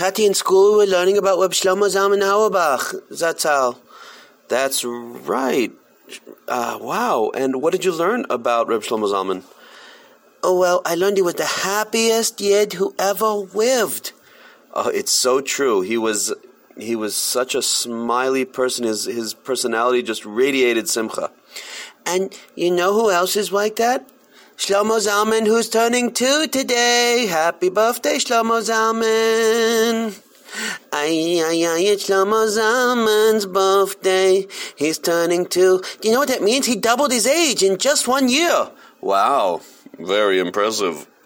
Tati, in school we were learning about Reb Shlomo Zalman Auerbach. Zatzal. That's right. Uh, wow. And what did you learn about Reb Shlomo Zalman? Oh, well, I learned he was the happiest yid who ever lived. Oh, it's so true. He was he was such a smiley person. His his personality just radiated simcha. And you know who else is like that? Shlomo Zalman, who's turning two today. Happy birthday, Shlomo Zalman. Ay, ay, ay, it's Shlomo Zalman's birthday. He's turning two. Do you know what that means? He doubled his age in just one year. Wow, very impressive.